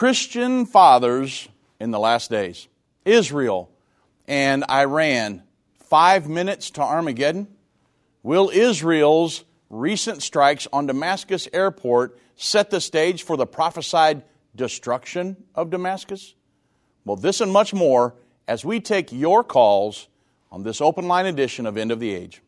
Christian fathers in the last days. Israel and Iran, five minutes to Armageddon. Will Israel's recent strikes on Damascus airport set the stage for the prophesied destruction of Damascus? Well, this and much more as we take your calls on this open line edition of End of the Age.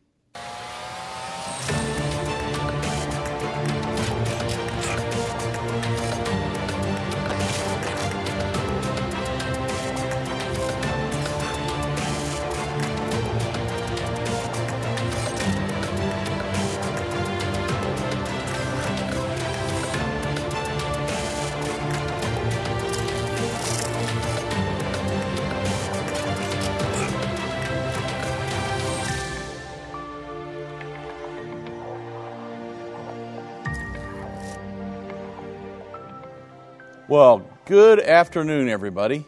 Well, good afternoon, everybody.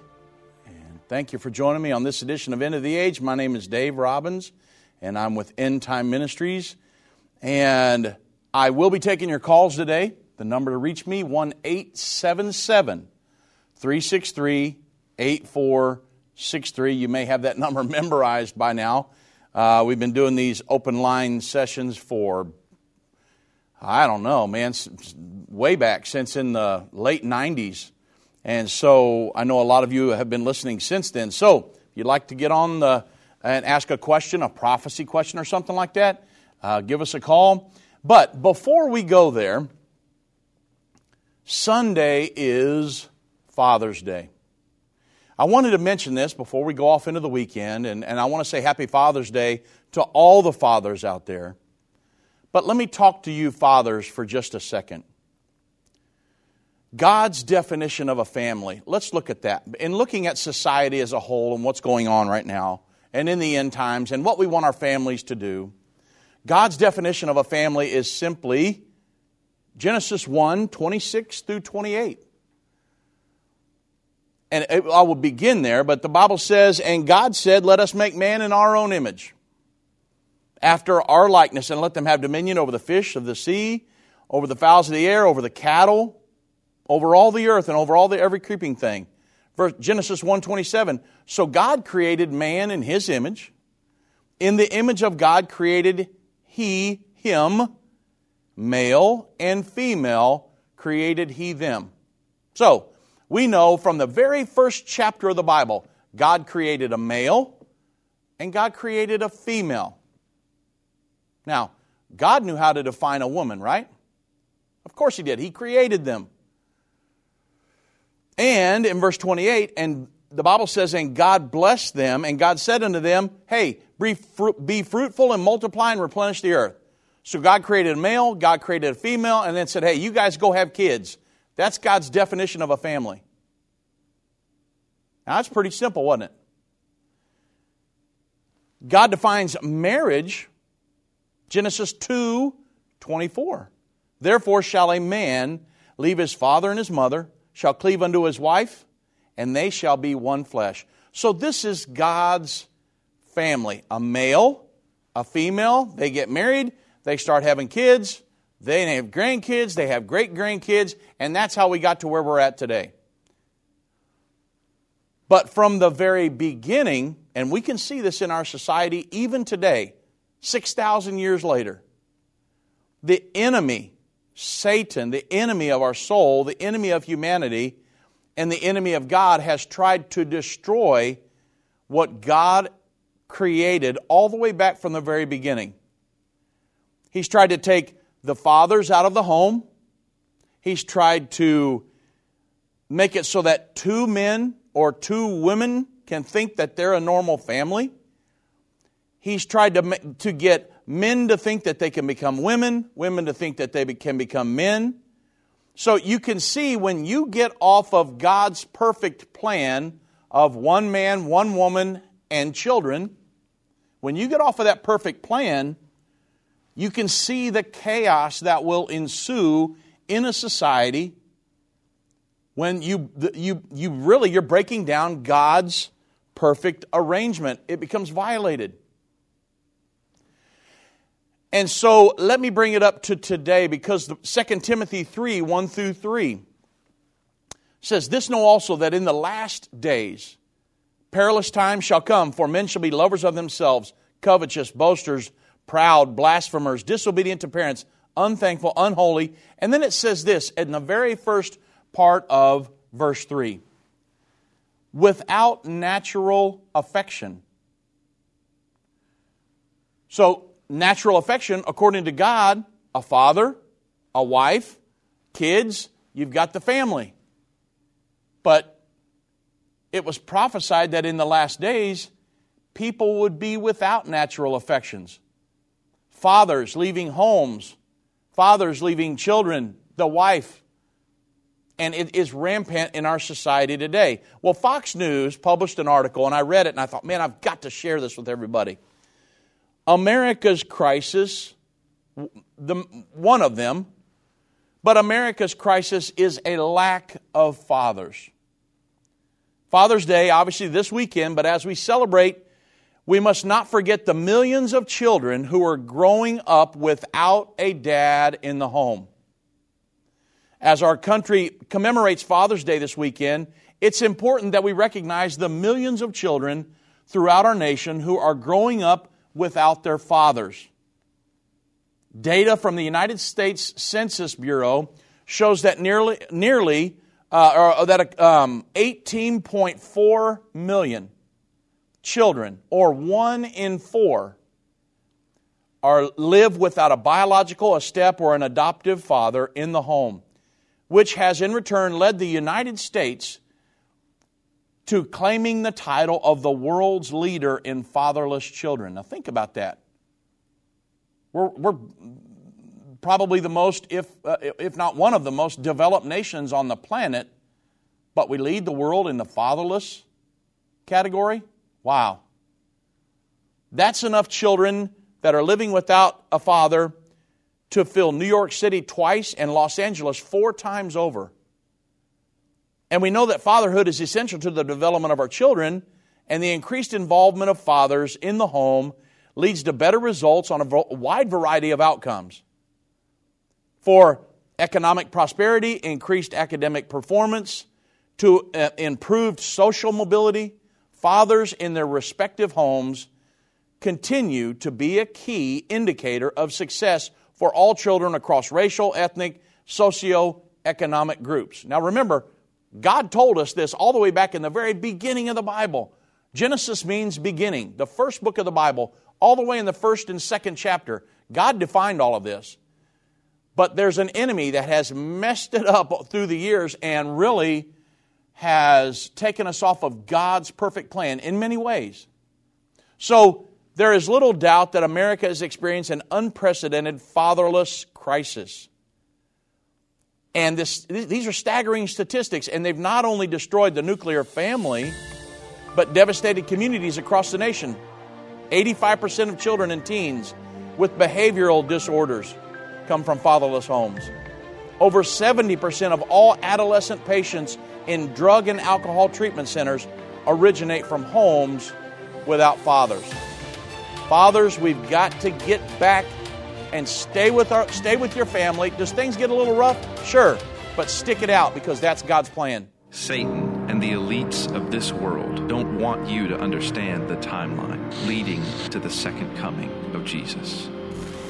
And thank you for joining me on this edition of End of the Age. My name is Dave Robbins, and I'm with End Time Ministries. And I will be taking your calls today. The number to reach me, 1 877 363 8463. You may have that number memorized by now. Uh, we've been doing these open line sessions for I don't know, man, way back since in the late 90s. And so I know a lot of you have been listening since then. So if you'd like to get on the, and ask a question, a prophecy question or something like that, uh, give us a call. But before we go there, Sunday is Father's Day. I wanted to mention this before we go off into the weekend, and, and I want to say Happy Father's Day to all the fathers out there. But let me talk to you, fathers, for just a second. God's definition of a family. Let's look at that. In looking at society as a whole and what's going on right now, and in the end times, and what we want our families to do, God's definition of a family is simply Genesis 1 26 through 28. And I will begin there, but the Bible says, And God said, Let us make man in our own image after our likeness, and let them have dominion over the fish of the sea, over the fowls of the air, over the cattle, over all the earth, and over all the every creeping thing. Verse, Genesis 1:27. So God created man in his image. In the image of God created he him, male and female created he them. So, we know from the very first chapter of the Bible, God created a male and God created a female. Now, God knew how to define a woman, right? Of course He did. He created them. And in verse 28, and the Bible says, And God blessed them, and God said unto them, Hey, be, fruitful and multiply and replenish the earth. So God created a male, God created a female, and then said, Hey, you guys go have kids. That's God's definition of a family. Now, that's pretty simple, wasn't it? God defines marriage Genesis 2 24. Therefore shall a man leave his father and his mother, shall cleave unto his wife, and they shall be one flesh. So this is God's family. A male, a female, they get married, they start having kids, they have grandkids, they have great grandkids, and that's how we got to where we're at today. But from the very beginning, and we can see this in our society even today, 6,000 years later, the enemy, Satan, the enemy of our soul, the enemy of humanity, and the enemy of God, has tried to destroy what God created all the way back from the very beginning. He's tried to take the fathers out of the home. He's tried to make it so that two men or two women can think that they're a normal family. He's tried to, to get men to think that they can become women, women to think that they can become men. So you can see when you get off of God's perfect plan of one man, one woman, and children, when you get off of that perfect plan, you can see the chaos that will ensue in a society when you, you, you really you're breaking down God's perfect arrangement. It becomes violated. And so let me bring it up to today because 2 Timothy 3 1 through 3. says, This know also that in the last days perilous times shall come, for men shall be lovers of themselves, covetous, boasters, proud, blasphemers, disobedient to parents, unthankful, unholy. And then it says this in the very first part of verse 3 without natural affection. So, natural affection, according to God, a father, a wife, kids, you've got the family. But it was prophesied that in the last days, people would be without natural affections. Fathers leaving homes, fathers leaving children, the wife. And it is rampant in our society today. Well, Fox News published an article, and I read it, and I thought, man, I've got to share this with everybody. America's crisis, the, one of them, but America's crisis is a lack of fathers. Father's Day, obviously, this weekend, but as we celebrate, we must not forget the millions of children who are growing up without a dad in the home. As our country commemorates Father's Day this weekend, it's important that we recognize the millions of children throughout our nation who are growing up without their fathers. Data from the United States Census Bureau shows that nearly, nearly uh, or that um, 18.4 million children, or one in four, are live without a biological, a step, or an adoptive father in the home, which has in return led the United States to claiming the title of the world's leader in fatherless children. Now, think about that. We're, we're probably the most, if, uh, if not one of the most developed nations on the planet, but we lead the world in the fatherless category? Wow. That's enough children that are living without a father to fill New York City twice and Los Angeles four times over. And we know that fatherhood is essential to the development of our children, and the increased involvement of fathers in the home leads to better results on a wide variety of outcomes for economic prosperity, increased academic performance, to uh, improved social mobility, fathers in their respective homes continue to be a key indicator of success for all children across racial, ethnic, socio-economic groups. Now remember, God told us this all the way back in the very beginning of the Bible. Genesis means beginning, the first book of the Bible, all the way in the first and second chapter. God defined all of this. But there's an enemy that has messed it up through the years and really has taken us off of God's perfect plan in many ways. So there is little doubt that America has experienced an unprecedented fatherless crisis. And this, these are staggering statistics, and they've not only destroyed the nuclear family, but devastated communities across the nation. 85% of children and teens with behavioral disorders come from fatherless homes. Over 70% of all adolescent patients in drug and alcohol treatment centers originate from homes without fathers. Fathers, we've got to get back and stay with our stay with your family. Does things get a little rough? Sure, but stick it out because that's God's plan. Satan and the elites of this world don't want you to understand the timeline leading to the second coming of Jesus.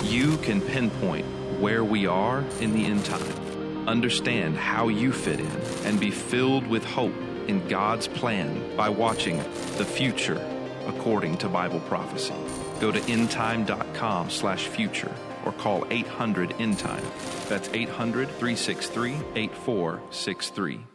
You can pinpoint where we are in the end time, understand how you fit in, and be filled with hope in God's plan by watching The Future according to Bible prophecy. Go to endtime.com slash future or call 800 in endtime. That's 800 363 8463.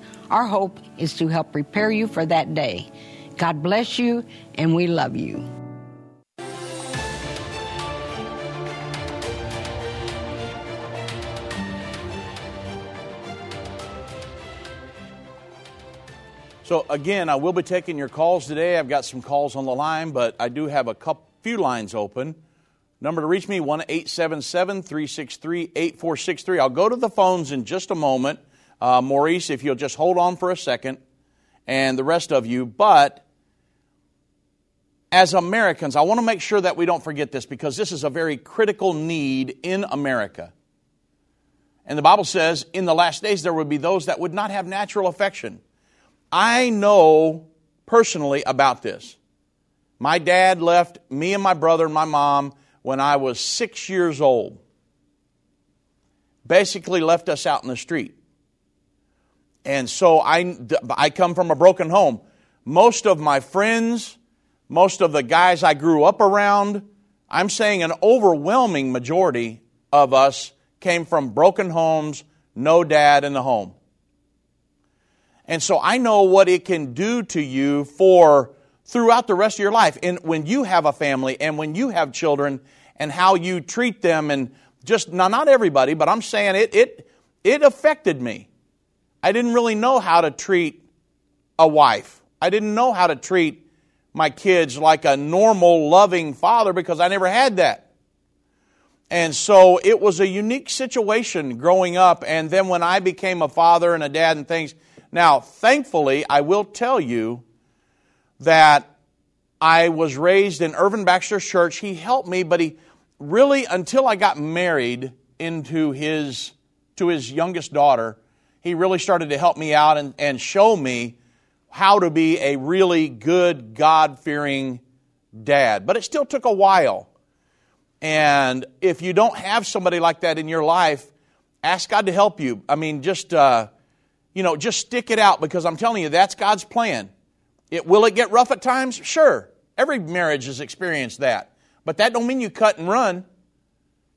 Our hope is to help prepare you for that day. God bless you, and we love you. So, again, I will be taking your calls today. I've got some calls on the line, but I do have a couple, few lines open. Number to reach me, 1 877 363 8463. I'll go to the phones in just a moment. Uh, Maurice, if you'll just hold on for a second, and the rest of you. But as Americans, I want to make sure that we don't forget this because this is a very critical need in America. And the Bible says, in the last days, there would be those that would not have natural affection. I know personally about this. My dad left me and my brother and my mom when I was six years old. Basically, left us out in the street. And so I, I come from a broken home. Most of my friends, most of the guys I grew up around, I'm saying an overwhelming majority of us came from broken homes, no dad in the home. And so I know what it can do to you for throughout the rest of your life. And when you have a family and when you have children and how you treat them and just now not everybody, but I'm saying it it it affected me. I didn't really know how to treat a wife. I didn't know how to treat my kids like a normal loving father because I never had that. And so it was a unique situation growing up and then when I became a father and a dad and things now, thankfully, I will tell you that I was raised in Irvin Baxter's church. He helped me, but he really, until I got married into his, to his youngest daughter, he really started to help me out and, and show me how to be a really good, God fearing dad. But it still took a while. And if you don't have somebody like that in your life, ask God to help you. I mean, just, uh, you know, just stick it out because I'm telling you, that's God's plan. It, will it get rough at times? Sure. Every marriage has experienced that. But that don't mean you cut and run.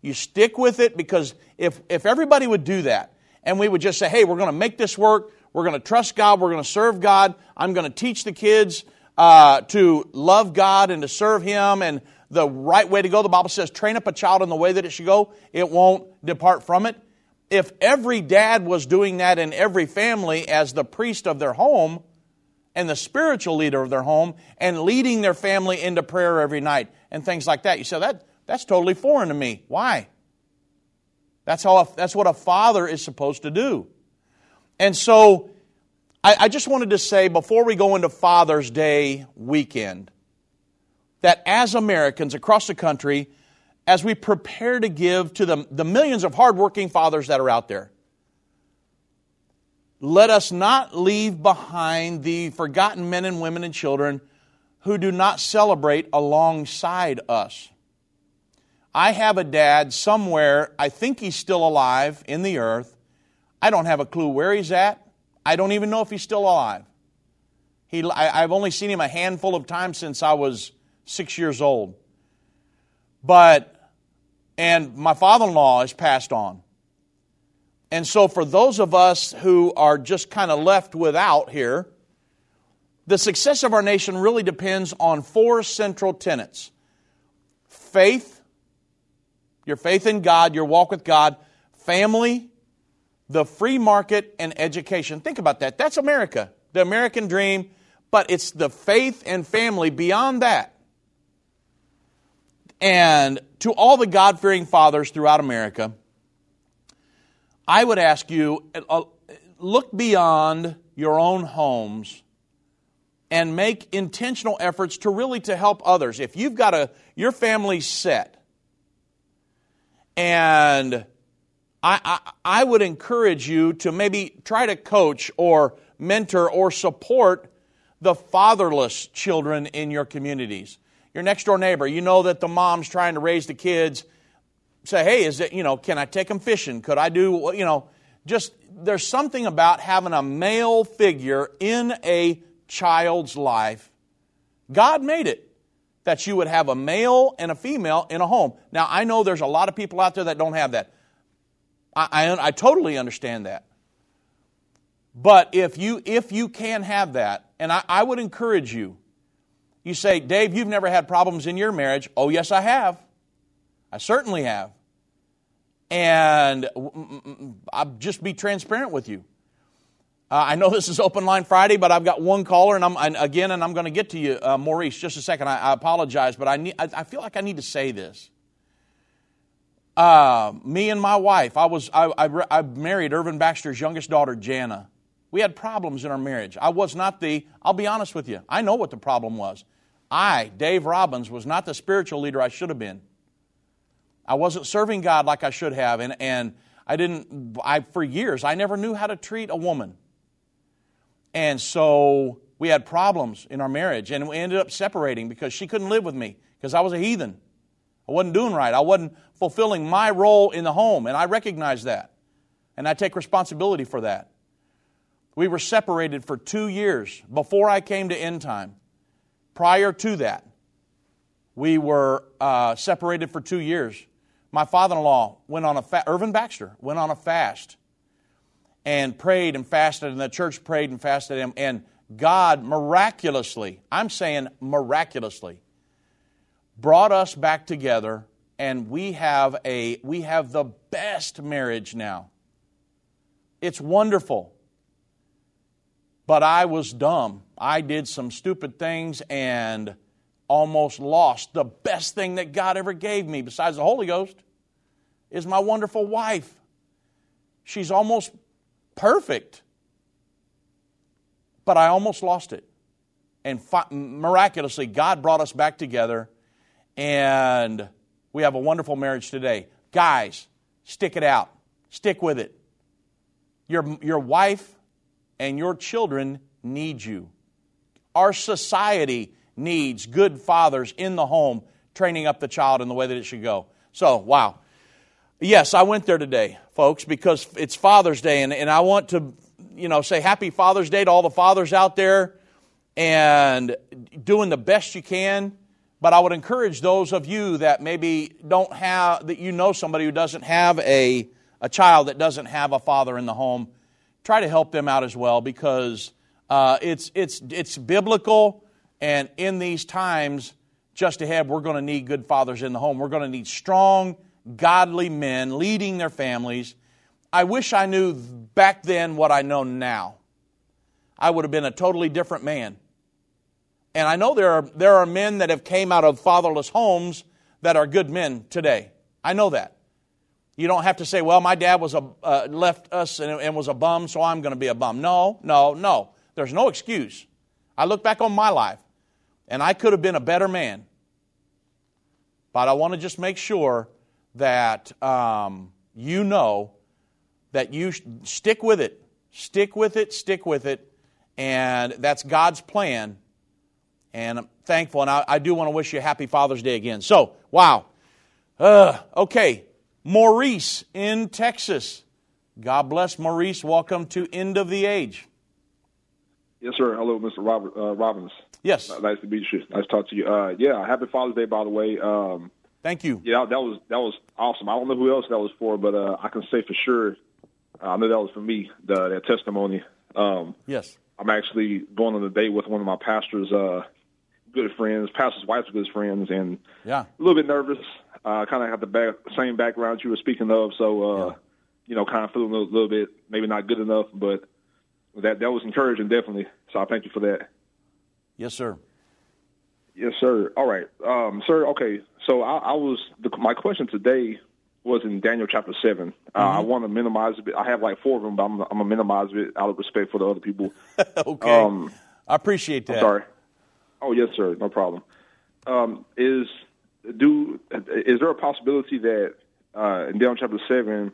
You stick with it because if, if everybody would do that and we would just say, hey, we're going to make this work, we're going to trust God, we're going to serve God, I'm going to teach the kids uh, to love God and to serve Him and the right way to go. The Bible says, train up a child in the way that it should go, it won't depart from it if every dad was doing that in every family as the priest of their home and the spiritual leader of their home and leading their family into prayer every night and things like that, you say that that's totally foreign to me. Why? That's how a, that's what a father is supposed to do. And so I, I just wanted to say before we go into Father's Day weekend that as Americans across the country, as we prepare to give to the, the millions of hardworking fathers that are out there. Let us not leave behind the forgotten men and women and children who do not celebrate alongside us. I have a dad somewhere, I think he's still alive in the earth. I don't have a clue where he's at. I don't even know if he's still alive. He, I, I've only seen him a handful of times since I was six years old. But and my father in law is passed on. And so, for those of us who are just kind of left without here, the success of our nation really depends on four central tenets faith, your faith in God, your walk with God, family, the free market, and education. Think about that. That's America, the American dream, but it's the faith and family beyond that and to all the God fearing fathers throughout America, I would ask you uh, look beyond your own homes and make intentional efforts to really to help others. If you've got a your family's set, and I, I, I would encourage you to maybe try to coach or mentor or support the fatherless children in your communities. Your next door neighbor, you know that the mom's trying to raise the kids. Say, hey, is it, you know, can I take them fishing? Could I do, you know, just there's something about having a male figure in a child's life. God made it that you would have a male and a female in a home. Now, I know there's a lot of people out there that don't have that. I, I, I totally understand that. But if you, if you can have that, and I, I would encourage you, you say, Dave, you've never had problems in your marriage. Oh, yes, I have. I certainly have. And I'll just be transparent with you. Uh, I know this is Open Line Friday, but I've got one caller, and I'm and again, and I'm going to get to you, uh, Maurice, just a second. I, I apologize, but I, need, I, I, feel like I need to say this. Uh, me and my wife, I was I, I, I married Irvin Baxter's youngest daughter, Jana. We had problems in our marriage. I was not the, I'll be honest with you, I know what the problem was. I, Dave Robbins, was not the spiritual leader I should have been. I wasn't serving God like I should have, and, and I didn't, I, for years, I never knew how to treat a woman. And so we had problems in our marriage, and we ended up separating because she couldn't live with me because I was a heathen. I wasn't doing right. I wasn't fulfilling my role in the home, and I recognize that. And I take responsibility for that. We were separated for two years before I came to End Time. Prior to that, we were uh, separated for two years. My father in law went on a fast, Irvin Baxter went on a fast and prayed and fasted, and the church prayed and fasted, and, and God miraculously, I'm saying miraculously, brought us back together, and we have a we have the best marriage now. It's wonderful. But I was dumb. I did some stupid things and almost lost the best thing that God ever gave me, besides the Holy Ghost, is my wonderful wife. She's almost perfect. But I almost lost it. And fi- miraculously, God brought us back together, and we have a wonderful marriage today. Guys, stick it out, stick with it. Your, your wife and your children need you. Our society needs good fathers in the home training up the child in the way that it should go. So, wow. Yes, I went there today, folks, because it's Father's Day, and, and I want to, you know, say Happy Father's Day to all the fathers out there and doing the best you can. But I would encourage those of you that maybe don't have, that you know somebody who doesn't have a, a child that doesn't have a father in the home try to help them out as well because uh, it's, it's, it's biblical, and in these times just ahead, we're going to need good fathers in the home. We're going to need strong, godly men leading their families. I wish I knew back then what I know now. I would have been a totally different man. And I know there are, there are men that have came out of fatherless homes that are good men today. I know that. You don't have to say, well, my dad was a, uh, left us and, and was a bum, so I'm going to be a bum. No, no, no. There's no excuse. I look back on my life, and I could have been a better man. But I want to just make sure that um, you know that you stick with it. Stick with it, stick with it. And that's God's plan. And I'm thankful. And I, I do want to wish you a happy Father's Day again. So, wow. Uh, okay. Maurice in Texas. God bless Maurice. Welcome to End of the Age. Yes, sir. Hello, Mr. Robert, uh, Robbins. Yes. Nice to meet you. Nice to talk to you. Uh, yeah, happy Father's Day, by the way. Um, Thank you. Yeah, that was that was awesome. I don't know who else that was for, but uh, I can say for sure, uh, I know that was for me. The, that testimony. Um, yes. I'm actually going on a date with one of my pastor's uh, good friends, pastor's wife's good friends, and yeah, a little bit nervous. Uh, kind of have the back, same background you were speaking of, so uh, yeah. you know, kind of feeling a little, little bit maybe not good enough, but that that was encouraging, definitely. So I thank you for that. Yes, sir. Yes, sir. All right, um, sir. Okay, so I, I was the, my question today was in Daniel chapter 7 uh, mm-hmm. I want to minimize it. I have like four of them, but I'm, I'm gonna minimize it out of respect for the other people. okay. Um, I appreciate that. I'm sorry. Oh yes, sir. No problem. Um, is do is there a possibility that uh, in Daniel chapter seven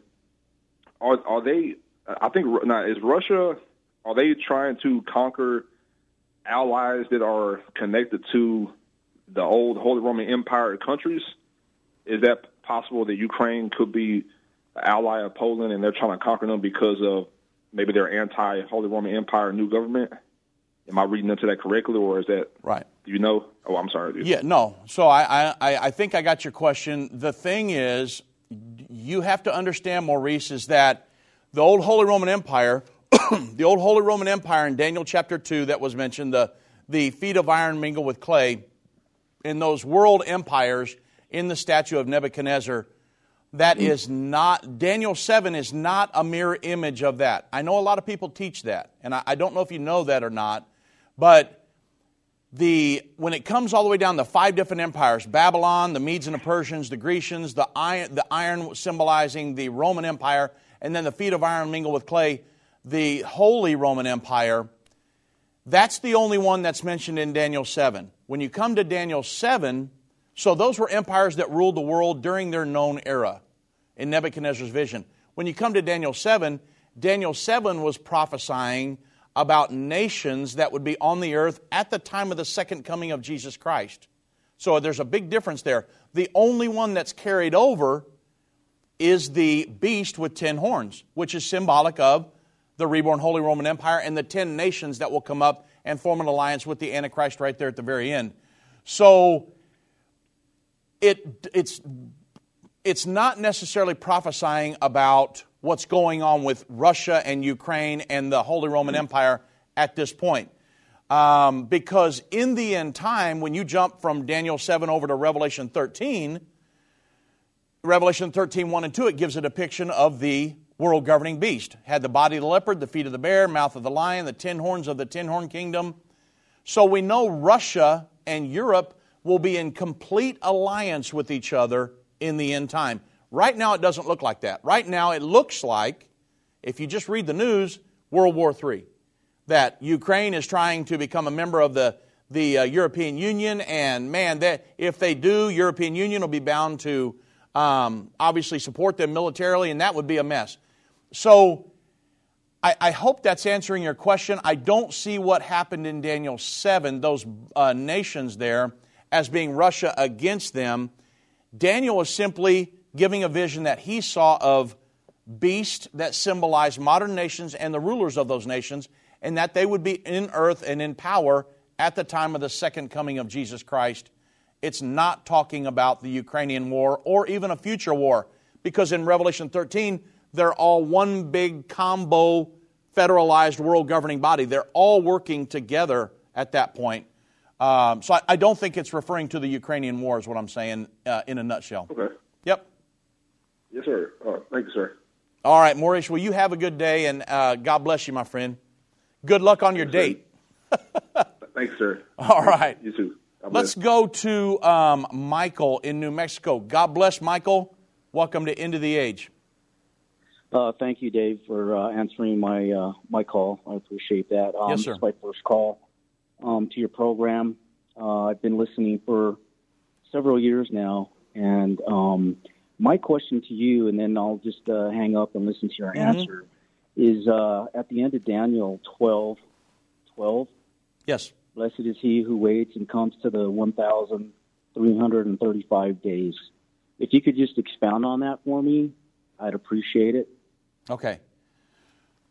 are are they? I think now is Russia. Are they trying to conquer allies that are connected to the old Holy Roman Empire countries? Is that possible that Ukraine could be an ally of Poland and they're trying to conquer them because of maybe their anti Holy Roman Empire new government? Am I reading into that correctly, or is that right? Do you know? Oh, I'm sorry. Dude. Yeah, no. So I, I, I think I got your question. The thing is, you have to understand, Maurice, is that the old Holy Roman Empire, the old Holy Roman Empire in Daniel chapter 2 that was mentioned, the, the feet of iron mingle with clay, in those world empires in the statue of Nebuchadnezzar, that mm. not, Daniel 7 is not a mirror image of that. I know a lot of people teach that, and I, I don't know if you know that or not, but the, when it comes all the way down the five different empires Babylon, the Medes and the Persians, the Grecians, the iron, the iron symbolizing the Roman Empire, and then the feet of iron mingled with clay, the Holy Roman Empire, that's the only one that's mentioned in Daniel 7. When you come to Daniel 7, so those were empires that ruled the world during their known era in Nebuchadnezzar's vision. When you come to Daniel 7, Daniel 7 was prophesying about nations that would be on the earth at the time of the second coming of Jesus Christ. So there's a big difference there. The only one that's carried over is the beast with ten horns, which is symbolic of the reborn Holy Roman Empire and the ten nations that will come up and form an alliance with the Antichrist right there at the very end. So it, it's, it's not necessarily prophesying about what's going on with Russia and Ukraine and the Holy Roman Empire at this point. Um, because in the end time, when you jump from Daniel 7 over to Revelation 13, Revelation 13, 1 and 2, it gives a depiction of the world governing beast. Had the body of the leopard, the feet of the bear, mouth of the lion, the ten horns of the ten horn kingdom. So we know Russia and Europe will be in complete alliance with each other in the end time. Right now, it doesn't look like that. Right now, it looks like, if you just read the news, World War III. That Ukraine is trying to become a member of the, the uh, European Union, and man, that if they do, European Union will be bound to um, obviously support them militarily, and that would be a mess. So, I, I, hope that's answering your question. I don't see what happened in Daniel 7, those uh, nations there, as being Russia against them. Daniel is simply giving a vision that he saw of beasts that symbolized modern nations and the rulers of those nations, and that they would be in earth and in power at the time of the second coming of Jesus Christ. It's not talking about the Ukrainian war or even a future war, because in Revelation 13, they're all one big combo federalized world governing body. They're all working together at that point. Um, so I, I, don't think it's referring to the Ukrainian war, is what I'm saying uh, in a nutshell. Okay. Yep. Yes, sir. Uh, thank you, sir. All right, Maurice, well, you have a good day, and uh, God bless you, my friend. Good luck on your yes, date. Thanks, sir. All right. You too. Let's go to um, Michael in New Mexico. God bless, Michael. Welcome to End of the Age. Uh, thank you, Dave, for uh, answering my uh, my call. I appreciate that. Um, yes, sir. It's my first call um, to your program. Uh, I've been listening for several years now, and um, my question to you, and then I'll just uh, hang up and listen to your mm-hmm. answer, is uh, at the end of Daniel 12, 12. Yes. Blessed is he who waits and comes to the 1,335 days. If you could just expound on that for me, I'd appreciate it. Okay.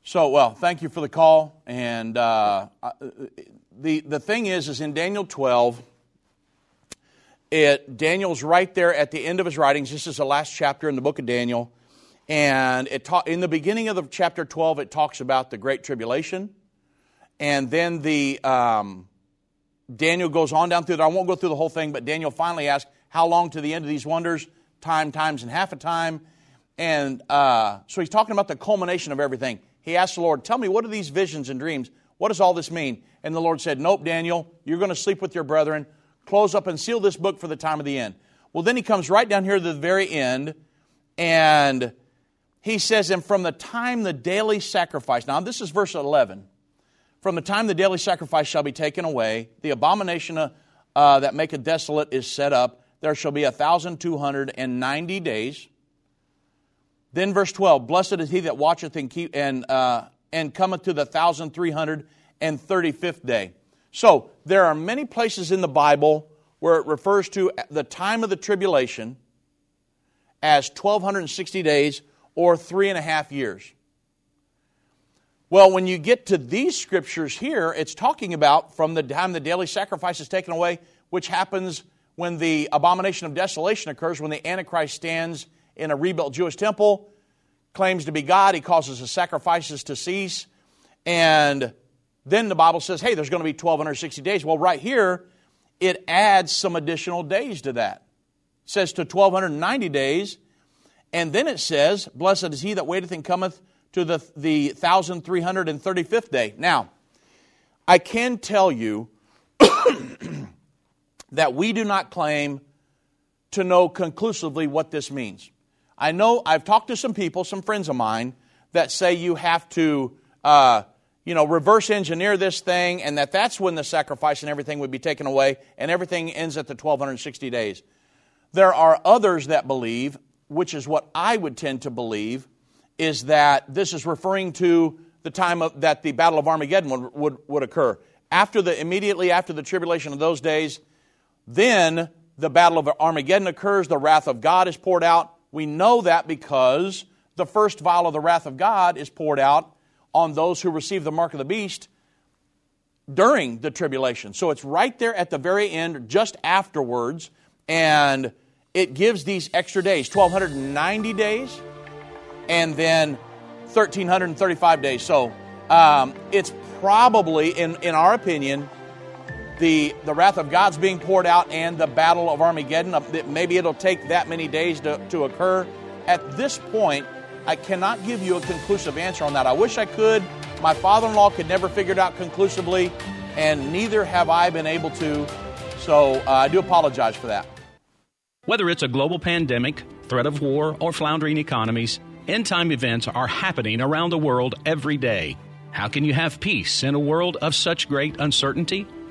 So, well, thank you for the call. And uh, the, the thing is, is in Daniel 12, it, Daniel's right there at the end of his writings. This is the last chapter in the book of Daniel. And it ta- in the beginning of the chapter 12, it talks about the Great Tribulation. And then the um, Daniel goes on down through there. I won't go through the whole thing, but Daniel finally asks, How long to the end of these wonders? Time, times, and half a time. And uh, so he's talking about the culmination of everything. He asked the Lord, Tell me, what are these visions and dreams? What does all this mean? And the Lord said, Nope, Daniel, you're going to sleep with your brethren close up and seal this book for the time of the end. Well, then he comes right down here to the very end, and he says, And from the time the daily sacrifice, now this is verse 11, from the time the daily sacrifice shall be taken away, the abomination uh, uh, that maketh desolate is set up. There shall be a thousand two hundred and ninety days. Then verse twelve: Blessed is he that watcheth and keep and uh, and cometh to the thousand three hundred and thirty fifth day. So there are many places in the Bible where it refers to the time of the tribulation as 1260 days or three and a half years. Well, when you get to these scriptures here, it's talking about from the time the daily sacrifice is taken away, which happens when the abomination of desolation occurs, when the Antichrist stands in a rebuilt Jewish temple, claims to be God, he causes the sacrifices to cease, and then the Bible says, hey, there's going to be 1,260 days. Well, right here, it adds some additional days to that. It says to 1,290 days, and then it says, Blessed is he that waiteth and cometh to the, the 1,335th day. Now, I can tell you that we do not claim to know conclusively what this means. I know I've talked to some people, some friends of mine, that say you have to, uh, you know, reverse engineer this thing, and that that's when the sacrifice and everything would be taken away, and everything ends at the 1260 days. There are others that believe, which is what I would tend to believe, is that this is referring to the time of, that the Battle of Armageddon would, would, would occur. After the, immediately after the tribulation of those days, then the Battle of Armageddon occurs, the wrath of God is poured out. We know that because the first vial of the wrath of God is poured out on those who receive the mark of the beast during the tribulation. So it's right there at the very end, just afterwards, and it gives these extra days 1,290 days and then 1,335 days. So um, it's probably, in, in our opinion, the, the wrath of God's being poured out and the battle of Armageddon. Maybe it'll take that many days to, to occur. At this point, I cannot give you a conclusive answer on that. I wish I could. My father in law could never figure it out conclusively, and neither have I been able to. So uh, I do apologize for that. Whether it's a global pandemic, threat of war, or floundering economies, End time events are happening around the world every day. How can you have peace in a world of such great uncertainty?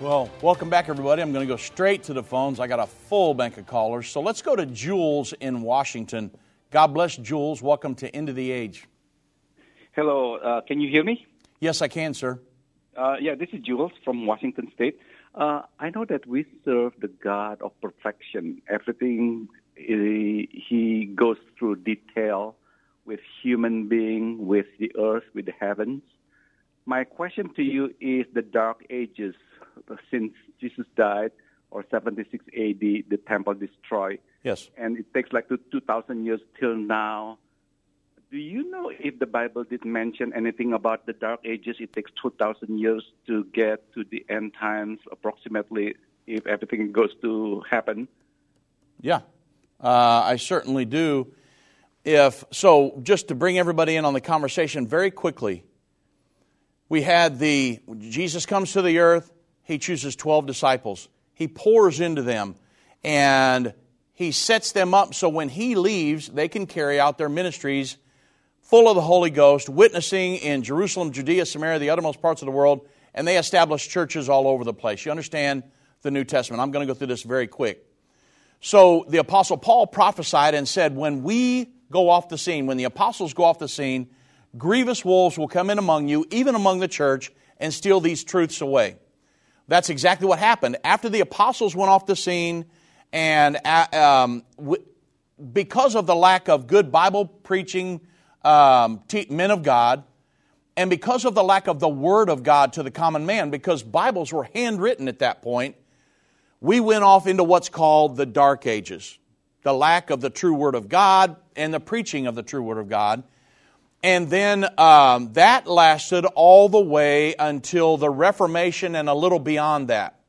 Well, welcome back, everybody. I'm going to go straight to the phones. I got a full bank of callers. So let's go to Jules in Washington. God bless Jules. Welcome to End of the Age. Hello. Uh, can you hear me? Yes, I can, sir. Uh, yeah, this is Jules from Washington State. Uh, I know that we serve the God of perfection. Everything he, he goes through detail with human being, with the earth, with the heavens. My question to you is the dark ages since Jesus died or 76 AD, the temple destroyed. Yes. And it takes like 2,000 years till now. Do you know if the Bible did mention anything about the Dark Ages? It takes 2,000 years to get to the end times, approximately if everything goes to happen. Yeah, uh, I certainly do. If so, just to bring everybody in on the conversation very quickly, we had the Jesus comes to the earth. He chooses twelve disciples. He pours into them, and he sets them up so when he leaves, they can carry out their ministries full of the Holy Ghost, witnessing in Jerusalem, Judea, Samaria, the uttermost parts of the world, and they establish churches all over the place. You understand the New Testament. I'm going to go through this very quick. So the Apostle Paul prophesied and said, When we go off the scene, when the apostles go off the scene, grievous wolves will come in among you, even among the church, and steal these truths away. That's exactly what happened. After the apostles went off the scene, and uh, um, because of the lack of good Bible preaching, um, men of God, and because of the lack of the Word of God to the common man, because Bibles were handwritten at that point, we went off into what's called the Dark Ages. The lack of the true Word of God and the preaching of the true Word of God. And then um, that lasted all the way until the Reformation and a little beyond that.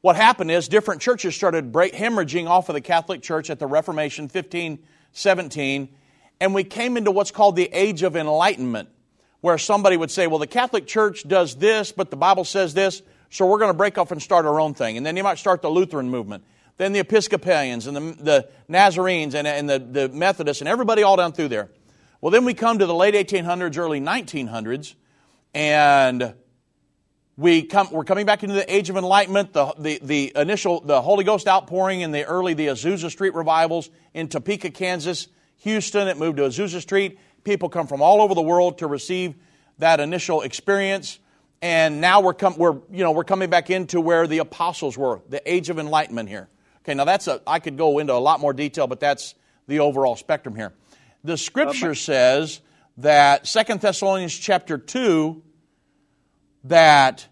What happened is different churches started break, hemorrhaging off of the Catholic Church at the Reformation 1517 and we came into what's called the age of enlightenment, where somebody would say, well, the Catholic Church does this, but the Bible says this, so we're going to break off and start our own thing. And then you might start the Lutheran movement, then the Episcopalians and the, the Nazarenes and, and the, the Methodists and everybody all down through there. Well, then we come to the late 1800s, early 1900s, and we come, we're coming back into the age of enlightenment, the, the, the initial, the Holy Ghost outpouring in the early, the Azusa Street revivals in Topeka, Kansas, Houston, it moved to Azusa Street. People come from all over the world to receive that initial experience. And now we're, com- we're, you know, we're coming back into where the apostles were, the age of enlightenment here. Okay, now that's a, I could go into a lot more detail, but that's the overall spectrum here. The scripture says that Second Thessalonians chapter 2, that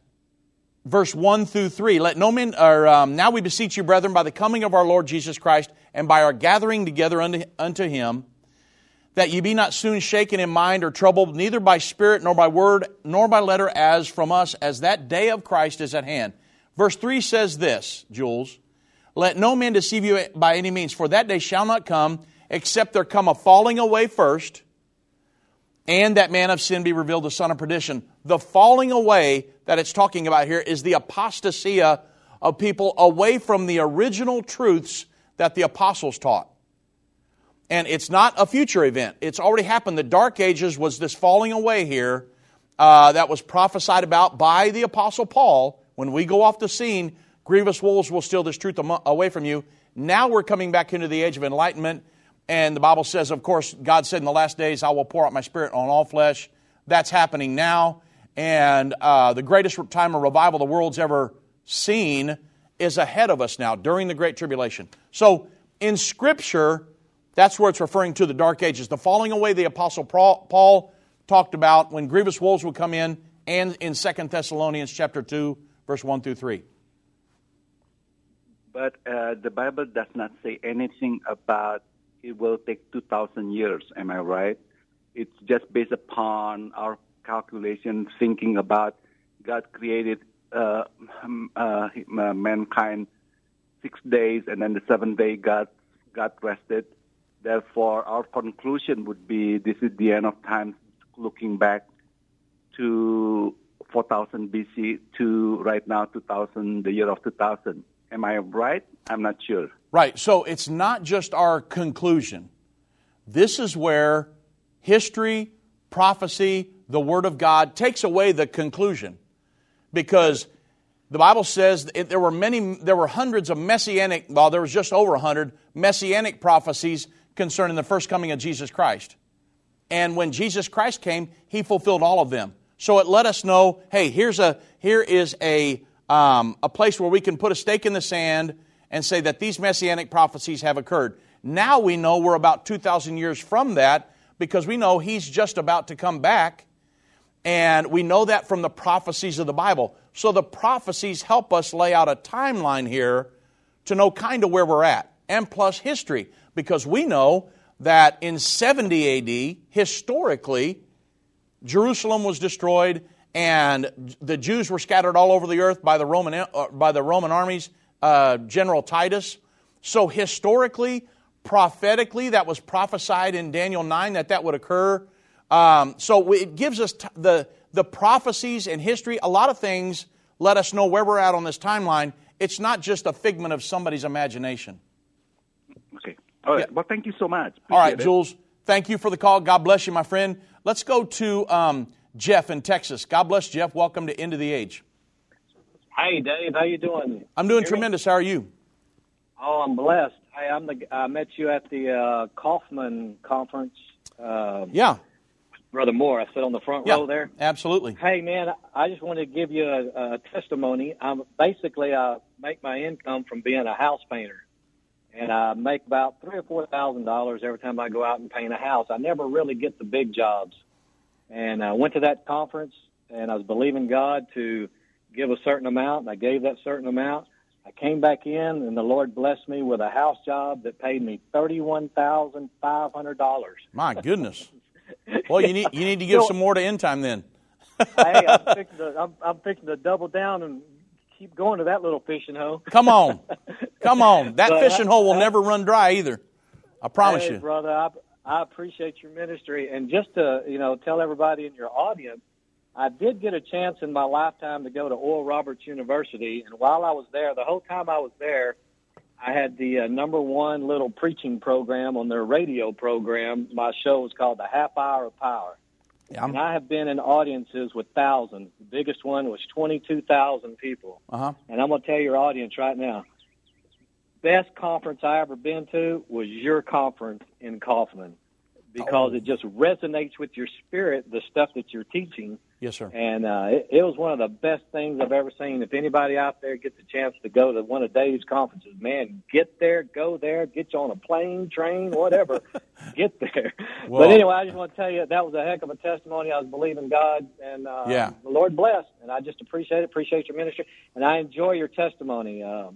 verse 1 through 3 let no man or um, now we beseech you brethren by the coming of our lord jesus christ and by our gathering together unto, unto him, that ye be not soon shaken in mind or troubled, neither by spirit, nor by word, nor by letter, as from us, as that day of Christ is at hand. Verse 3 says this, Jules, Let no man deceive you by any means, for that day shall not come, except there come a falling away first, and that man of sin be revealed, the son of perdition. The falling away that it's talking about here is the apostasia of people away from the original truths that the apostles taught. And it's not a future event, it's already happened. The Dark Ages was this falling away here uh, that was prophesied about by the Apostle Paul. When we go off the scene, grievous wolves will steal this truth away from you. Now we're coming back into the age of enlightenment. And the Bible says, of course, God said in the last days, I will pour out my spirit on all flesh. That's happening now. And uh, the greatest time of revival the world's ever seen is ahead of us now during the Great Tribulation. So in Scripture, that's where it's referring to the dark ages. The falling away the Apostle Paul talked about when grievous wolves would come in, and in 2 Thessalonians chapter 2, verse 1 through 3. But uh, the Bible does not say anything about it will take 2,000 years, am I right? It's just based upon our calculation, thinking about God created uh, uh, mankind six days, and then the seventh day God God rested. Therefore, our conclusion would be this is the end of time, looking back to 4000 BC to right now 2000, the year of 2000. Am I right? I'm not sure. Right. So it's not just our conclusion. This is where history, prophecy, the Word of God takes away the conclusion because the Bible says there were many, there were hundreds of messianic, well, there was just over a hundred messianic prophecies concerning the first coming of Jesus Christ. And when Jesus Christ came, He fulfilled all of them. So it let us know, hey, here's a, here is a, um, a place where we can put a stake in the sand and say that these messianic prophecies have occurred. Now we know we're about 2,000 years from that because we know He's just about to come back and we know that from the prophecies of the Bible. So the prophecies help us lay out a timeline here to know kind of where we're at, and plus history, because we know that in 70 AD, historically, Jerusalem was destroyed and the Jews were scattered all over the earth by the Roman, uh, by the Roman armies. Uh, General Titus. So historically, prophetically, that was prophesied in Daniel 9 that that would occur. Um, so it gives us t- the, the prophecies and history. A lot of things let us know where we're at on this timeline. It's not just a figment of somebody's imagination. Okay. All right. Yeah. Well, thank you so much. Appreciate All right, it. Jules. Thank you for the call. God bless you, my friend. Let's go to um, Jeff in Texas. God bless Jeff. Welcome to End of the Age. Hey, Dave. How you doing? I'm doing tremendous. Me? How are you? Oh, I'm blessed. Hey, I'm the. I met you at the uh, Kaufman conference. Uh, yeah. Brother Moore, I sit on the front yeah, row there. Absolutely. Hey, man, I just wanted to give you a, a testimony. I'm basically I make my income from being a house painter, and I make about three or four thousand dollars every time I go out and paint a house. I never really get the big jobs, and I went to that conference, and I was believing God to give a certain amount, and I gave that certain amount. I came back in, and the Lord blessed me with a house job that paid me thirty-one thousand five hundred dollars. My goodness! Well, you need you need to give so, some more to end time then. hey, I'm fixing, to, I'm, I'm fixing to double down and keep going to that little fishing hole. Come on, come on! That but fishing I, hole will I, never run dry either. I promise hey, you, brother. I, I appreciate your ministry, and just to you know tell everybody in your audience I did get a chance in my lifetime to go to Oral Roberts University, and while I was there, the whole time I was there, I had the uh, number one little preaching program on their radio program. My show was called The Half Hour of Power. Yeah. And I have been in audiences with thousands. The biggest one was 22,000 people. Uh-huh. And I'm going to tell your audience right now, best conference I ever been to was your conference in Kaufman because oh. it just resonates with your spirit, the stuff that you're teaching. Yes, sir. And uh, it, it was one of the best things I've ever seen. If anybody out there gets a chance to go to one of Dave's conferences, man, get there, go there, get you on a plane, train, whatever, get there. Well, but anyway, I just want to tell you that was a heck of a testimony. I was believing God, and uh, yeah. the Lord blessed, and I just appreciate it, appreciate your ministry, and I enjoy your testimony uh,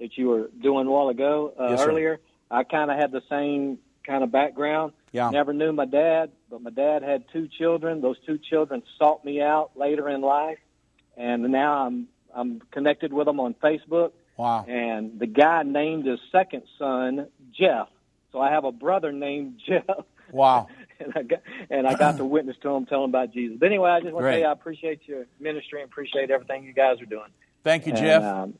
that you were doing a while ago uh, yes, earlier. I kind of had the same kind of background. Yeah. Never knew my dad, but my dad had two children. Those two children sought me out later in life, and now I'm I'm connected with them on Facebook. Wow. And the guy named his second son Jeff. So I have a brother named Jeff. Wow. and I got and I got to witness to him, tell him about Jesus. But anyway, I just want Great. to you I appreciate your ministry and appreciate everything you guys are doing. Thank you, and, Jeff. Um,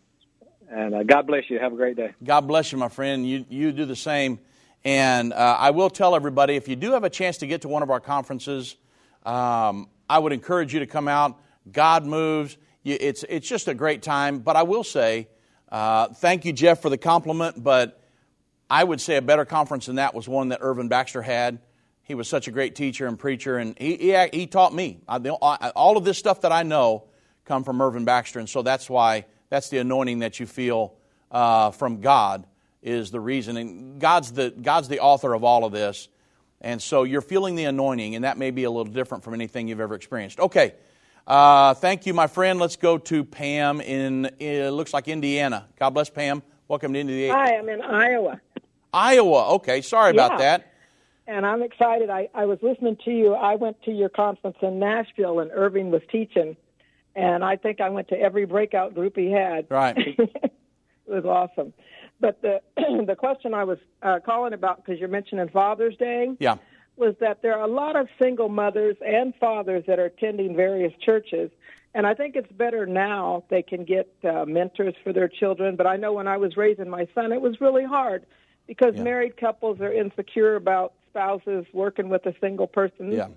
and uh, God bless you. Have a great day. God bless you, my friend. You you do the same. And uh, I will tell everybody if you do have a chance to get to one of our conferences, um, I would encourage you to come out. God moves. It's, it's just a great time. But I will say, uh, thank you, Jeff, for the compliment. But I would say a better conference than that was one that Irvin Baxter had. He was such a great teacher and preacher, and he, he, he taught me. I, all of this stuff that I know come from Irvin Baxter, and so that's why that's the anointing that you feel uh, from God is the reason. And God's the, God's the author of all of this. And so you're feeling the anointing, and that may be a little different from anything you've ever experienced. Okay. Uh, thank you, my friend. Let's go to Pam in, it looks like Indiana. God bless Pam. Welcome to Indiana. Hi, I'm in Iowa. Iowa. Okay. Sorry yeah. about that. And I'm excited. I, I was listening to you. I went to your conference in Nashville, and Irving was teaching. And I think I went to every breakout group he had. Right. it was awesome. But the the question I was uh, calling about because you're mentioning Father's Day, yeah, was that there are a lot of single mothers and fathers that are attending various churches, and I think it's better now they can get uh, mentors for their children. But I know when I was raising my son, it was really hard because yeah. married couples are insecure about spouses working with a single person yeah.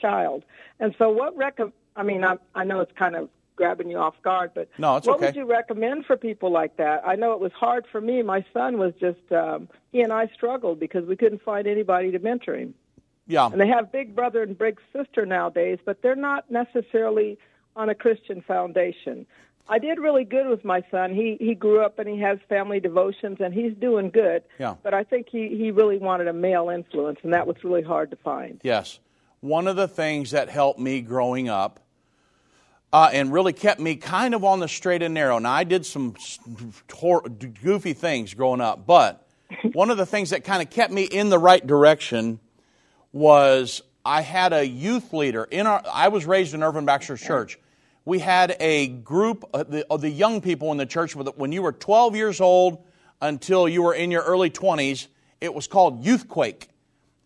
child, and so what rec? I mean, I, I know it's kind of grabbing you off guard, but no, it's what okay. would you recommend for people like that? I know it was hard for me. My son was just um, he and I struggled because we couldn't find anybody to mentor him. Yeah, and they have big brother and big sister nowadays, but they're not necessarily on a Christian foundation. I did really good with my son. He he grew up and he has family devotions and he's doing good. Yeah. But I think he he really wanted a male influence and that was really hard to find. Yes. One of the things that helped me growing up uh, and really kept me kind of on the straight and narrow. Now, I did some goofy things growing up, but one of the things that kind of kept me in the right direction was I had a youth leader in our. I was raised in Irvin Baxter Church. we had a group of the, of the young people in the church when you were 12 years old until you were in your early 20s. It was called Youthquake.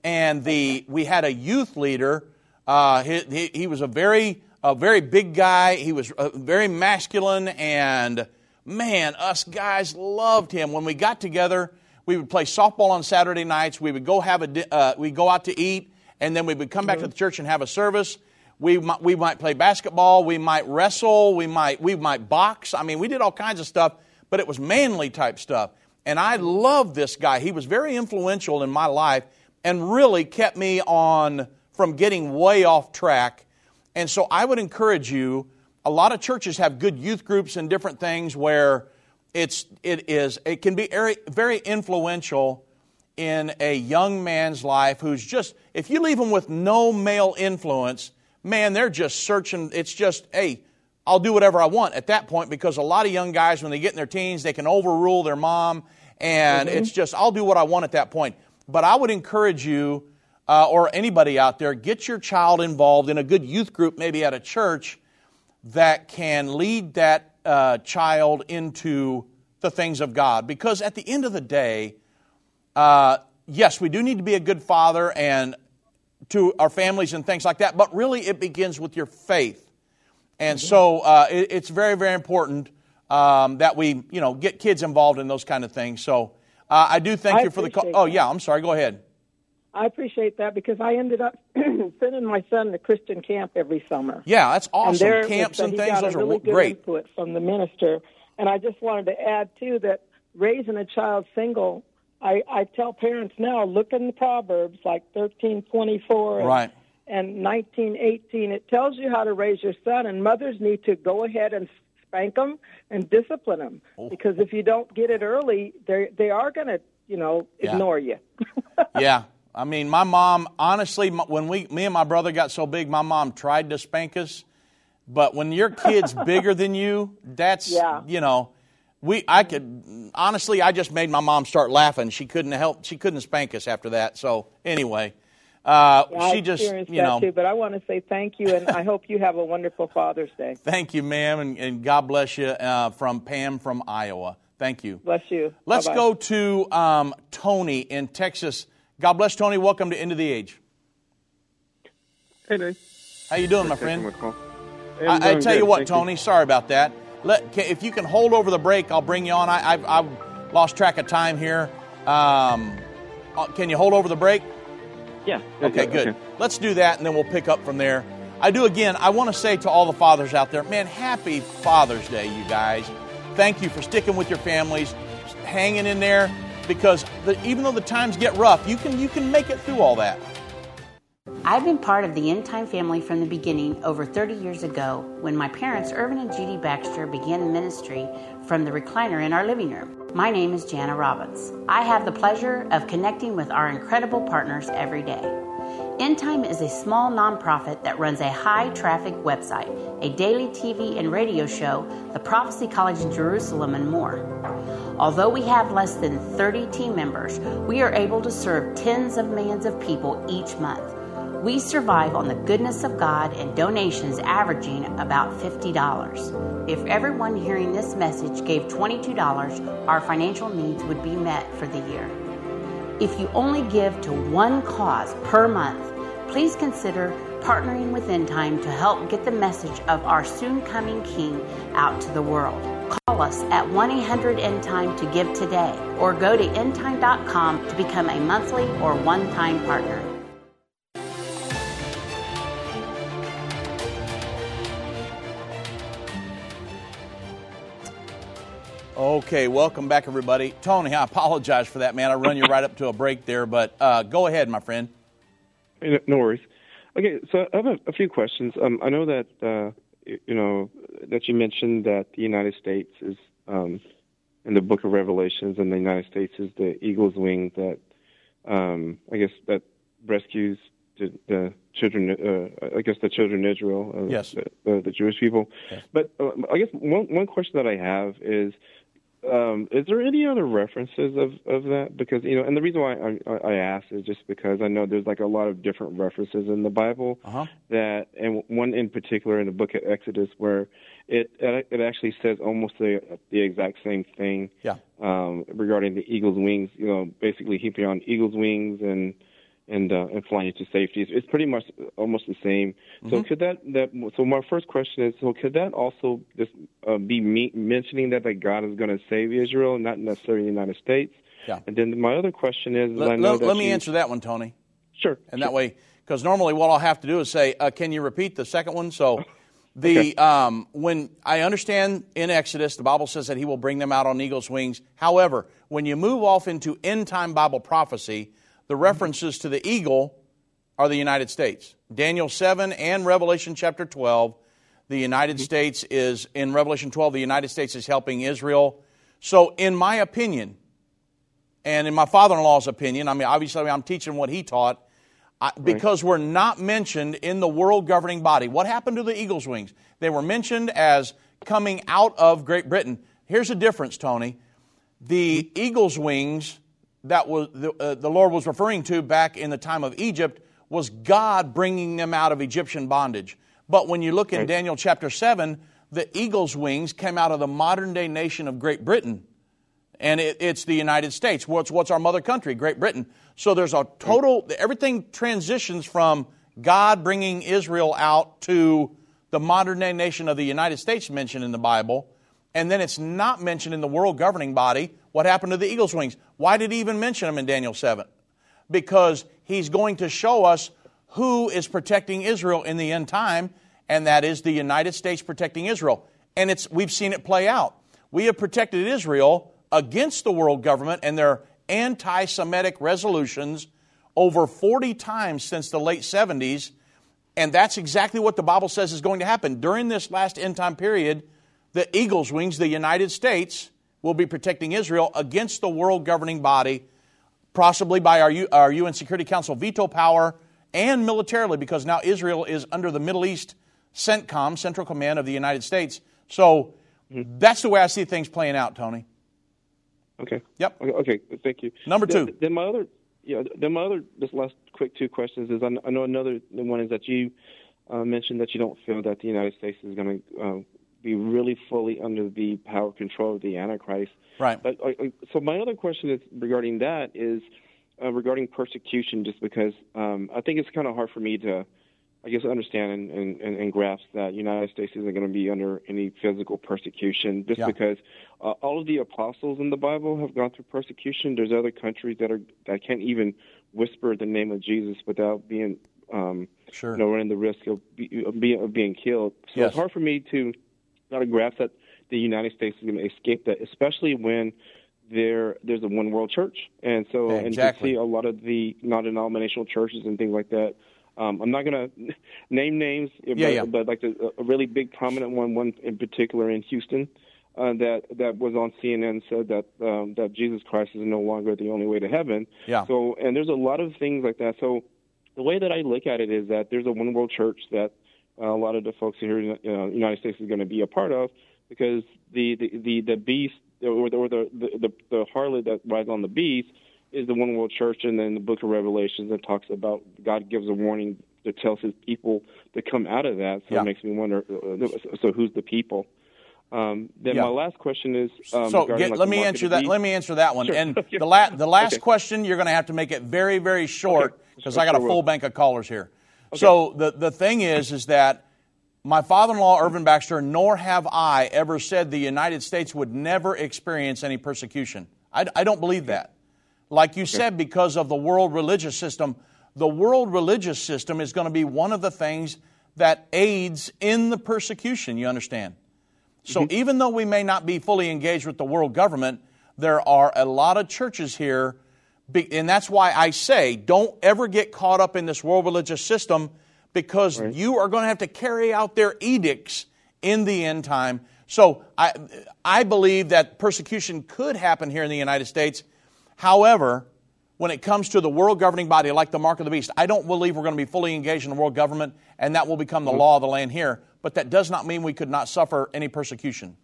And the, we had a youth leader. Uh, he, he, he, was a very, a very big guy. He was uh, very masculine. And man, us guys loved him. When we got together, we would play softball on Saturday nights. We would go have a, uh, we go out to eat. And then we would come back to the church and have a service we might, we might play basketball, we might wrestle, we might, we might box. I mean, we did all kinds of stuff, but it was manly type stuff. And I loved this guy. He was very influential in my life and really kept me on from getting way off track. And so I would encourage you, a lot of churches have good youth groups and different things where it's, it is, it can be very, very influential in a young man's life who's just, if you leave them with no male influence, man, they're just searching. It's just, hey, I'll do whatever I want at that point because a lot of young guys, when they get in their teens, they can overrule their mom, and mm-hmm. it's just, I'll do what I want at that point. But I would encourage you, uh, or anybody out there, get your child involved in a good youth group, maybe at a church, that can lead that uh, child into the things of God. Because at the end of the day, uh, yes, we do need to be a good father and to our families and things like that, but really it begins with your faith. And mm-hmm. so uh, it, it's very, very important um, that we, you know, get kids involved in those kind of things. So uh, I do thank I you for the call. Oh, yeah, I'm sorry. Go ahead. I appreciate that because I ended up sending my son to Christian camp every summer. Yeah, that's awesome. And Camps was, and things, those really are great. Input from the minister, and I just wanted to add too that raising a child single I, I tell parents now, look in the Proverbs like thirteen twenty four and, right. and nineteen eighteen. It tells you how to raise your son, and mothers need to go ahead and spank them and discipline them oh. because if you don't get it early, they they are going to you know ignore yeah. you. yeah. I mean, my mom, honestly, when we, me and my brother got so big, my mom tried to spank us. But when your kid's bigger than you, that's, yeah. you know, we I could honestly I just made my mom start laughing. She couldn't help she couldn't spank us after that. So anyway, uh, yeah, she just you know. Too, but I want to say thank you, and I hope you have a wonderful Father's Day. Thank you, ma'am, and, and God bless you. Uh, from Pam from Iowa. Thank you. Bless you. Let's Bye-bye. go to um, Tony in Texas. God bless Tony. Welcome to End of the Age. Hey, Dave. How you doing, my friend? I, I, tell you what, Thank Tony. You. Sorry about that. Let, if you can hold over the break, I'll bring you on. I, I've, I've lost track of time here. Um, uh, can you hold over the break? Yeah. Okay, good. Okay. Let's do that, and then we'll pick up from there. I do again. I want to say to all the fathers out there, man, happy Father's Day, you guys. Thank you for sticking with your families, hanging in there, because the, even though the times get rough, you can you can make it through all that. I've been part of the End Time family from the beginning over 30 years ago when my parents, Irvin and Judy Baxter, began ministry from the recliner in our living room. My name is Jana Robbins. I have the pleasure of connecting with our incredible partners every day. End Time is a small nonprofit that runs a high traffic website, a daily TV and radio show, the Prophecy College in Jerusalem, and more. Although we have less than 30 team members, we are able to serve tens of millions of people each month. We survive on the goodness of God and donations averaging about $50. If everyone hearing this message gave $22, our financial needs would be met for the year. If you only give to one cause per month, please consider partnering with End Time to help get the message of our soon coming King out to the world. Call us at 1 800 End Time to give today or go to endtime.com to become a monthly or one time partner. Okay, welcome back, everybody. Tony, I apologize for that, man. I run you right up to a break there, but uh, go ahead, my friend. No worries. Okay, so I have a, a few questions. Um, I know that uh, you know that you mentioned that the United States is um, in the Book of Revelations, and the United States is the eagle's wing that um, I guess that rescues the, the children. Uh, I guess the children of Israel, uh, yes, the, the, Jewish people. Yes. But uh, I guess one one question that I have is um, is there any other references of, of that? Because you know, and the reason why I, I ask is just because I know there's like a lot of different references in the Bible Uh-huh. that, and one in particular in the book of Exodus where it it actually says almost the the exact same thing. Yeah. Um, regarding the eagle's wings, you know, basically heaping on eagle's wings and and uh, and flying to safety. It's, it's pretty much almost the same. So Mhm. could that that so my first question is so could that also just uh, be me mentioning that that God is going to save Israel, not necessarily the United States? Yeah. And then my other question is, Let, let- let me you- answer that one, Tony. Sure. And that way, because normally what I'll have to do is say, uh, "Can you repeat the second one?" So, the um, when I understand in Exodus, the Bible says that He will bring them out on eagle's wings. However, when you move off into end time Bible prophecy, the references to the eagle are the United States. Daniel seven and Revelation chapter twelve. The United mm-hmm. States is in Revelation 12. The United States is helping Israel. So, in my opinion, and in my father-in-law's opinion, I mean, obviously, I'm teaching what he taught. I, because we're not mentioned in the world governing body. What happened to the eagle's wings? They were mentioned as coming out of Great Britain. Here's the difference, Tony. The mm-hmm. eagle's wings that was the, uh, the Lord was referring to back in the time of Egypt was God bringing them out of Egyptian bondage. But when you look in Daniel chapter 7, the eagle's wings came out of the modern day nation of Great Britain and it, it's the United States. What's, what's our mother country? Great Britain. So there's a total, everything transitions from God bringing Israel out to the modern day nation of the United States mentioned in the Bible, and then it's not mentioned in the world governing body. What happened to the eagle's wings? Why did he even mention them in Daniel 7? Because he's going to show us who is protecting Israel in the end time, and that is the United States protecting Israel. And it's, we've seen it play out. We have protected Israel against the world government and their anti Semitic resolutions over 40 times since the late 70s. And that's exactly what the Bible says is going to happen. During this last end time period, the eagle's wings, the United States, will be protecting Israel against the world governing body, possibly by our, U- our UN Security Council veto power and militarily, because now Israel is under the Middle East CENTCOM, Central Command of the United States. So that's the way I see things playing out, Tony. Okay. Yep. Okay, okay, thank you. Number two. Then my other, yeah, then my other, just last quick two questions is I I know another one is that you uh, mentioned that you don't feel that the United States is going to uh, be really fully under the power control of the Antichrist. Right. But uh, uh, so my other question is regarding that is uh, regarding persecution, just because um, I think it's kind of hard for me to. I guess understand and, and, and, and grasp that United States isn't going to be under any physical persecution just Yeah. because uh, all of the apostles in the Bible have gone through persecution. There's other countries that are that can't even whisper the name of Jesus without being um, Sure. you know, running the risk of, be, of, being, of being killed. So Yes. it's hard for me to not grasp that the United States is going to escape that, especially when there there's a one world church, and so and Exactly. to see a lot of the non-denominational churches and things like that. Um, I'm not going to name names, but, Yeah, yeah. but like the, a really big prominent one, one in particular in Houston, uh, that that was on CNN said that um, that Jesus Christ is no longer the only way to heaven. Yeah. So and there's a lot of things like that. So the way that I look at it is that there's a one world church that uh, a lot of the folks here in the uh, United States is going to be a part of because the the the, the beast or the, or the, the the harlot that rides on the beast is the one world church and then the book of revelations that talks about god gives a warning that tells his people to come out of that so Yeah. it makes me wonder uh, so who's the people um, then Yeah. my last question is um, so get, like, let me answer that. Let me answer that one. Sure. And the la- the last Okay. question you're going to have to make it very very short because I got a full bank of callers here. So the the thing is is that my father-in-law Irvin Baxter nor have I ever said the United States would never experience any persecution. I, I don't believe that. Like you said, because of the world religious system, the world religious system is going to be one of the things that aids in the persecution. You understand? So mm-hmm. even though we may not be fully engaged with the world government, there are a lot of churches here, and that's why I say don't ever get caught up in this world religious system because you are going to have to carry out their edicts in the end time. So I, I believe that persecution could happen here in the United States. However, when it comes to the world governing body like the mark of the beast, I don't believe we're going to be fully engaged in the world government and that will become the law of the land here. But that does not mean we could not suffer any persecution.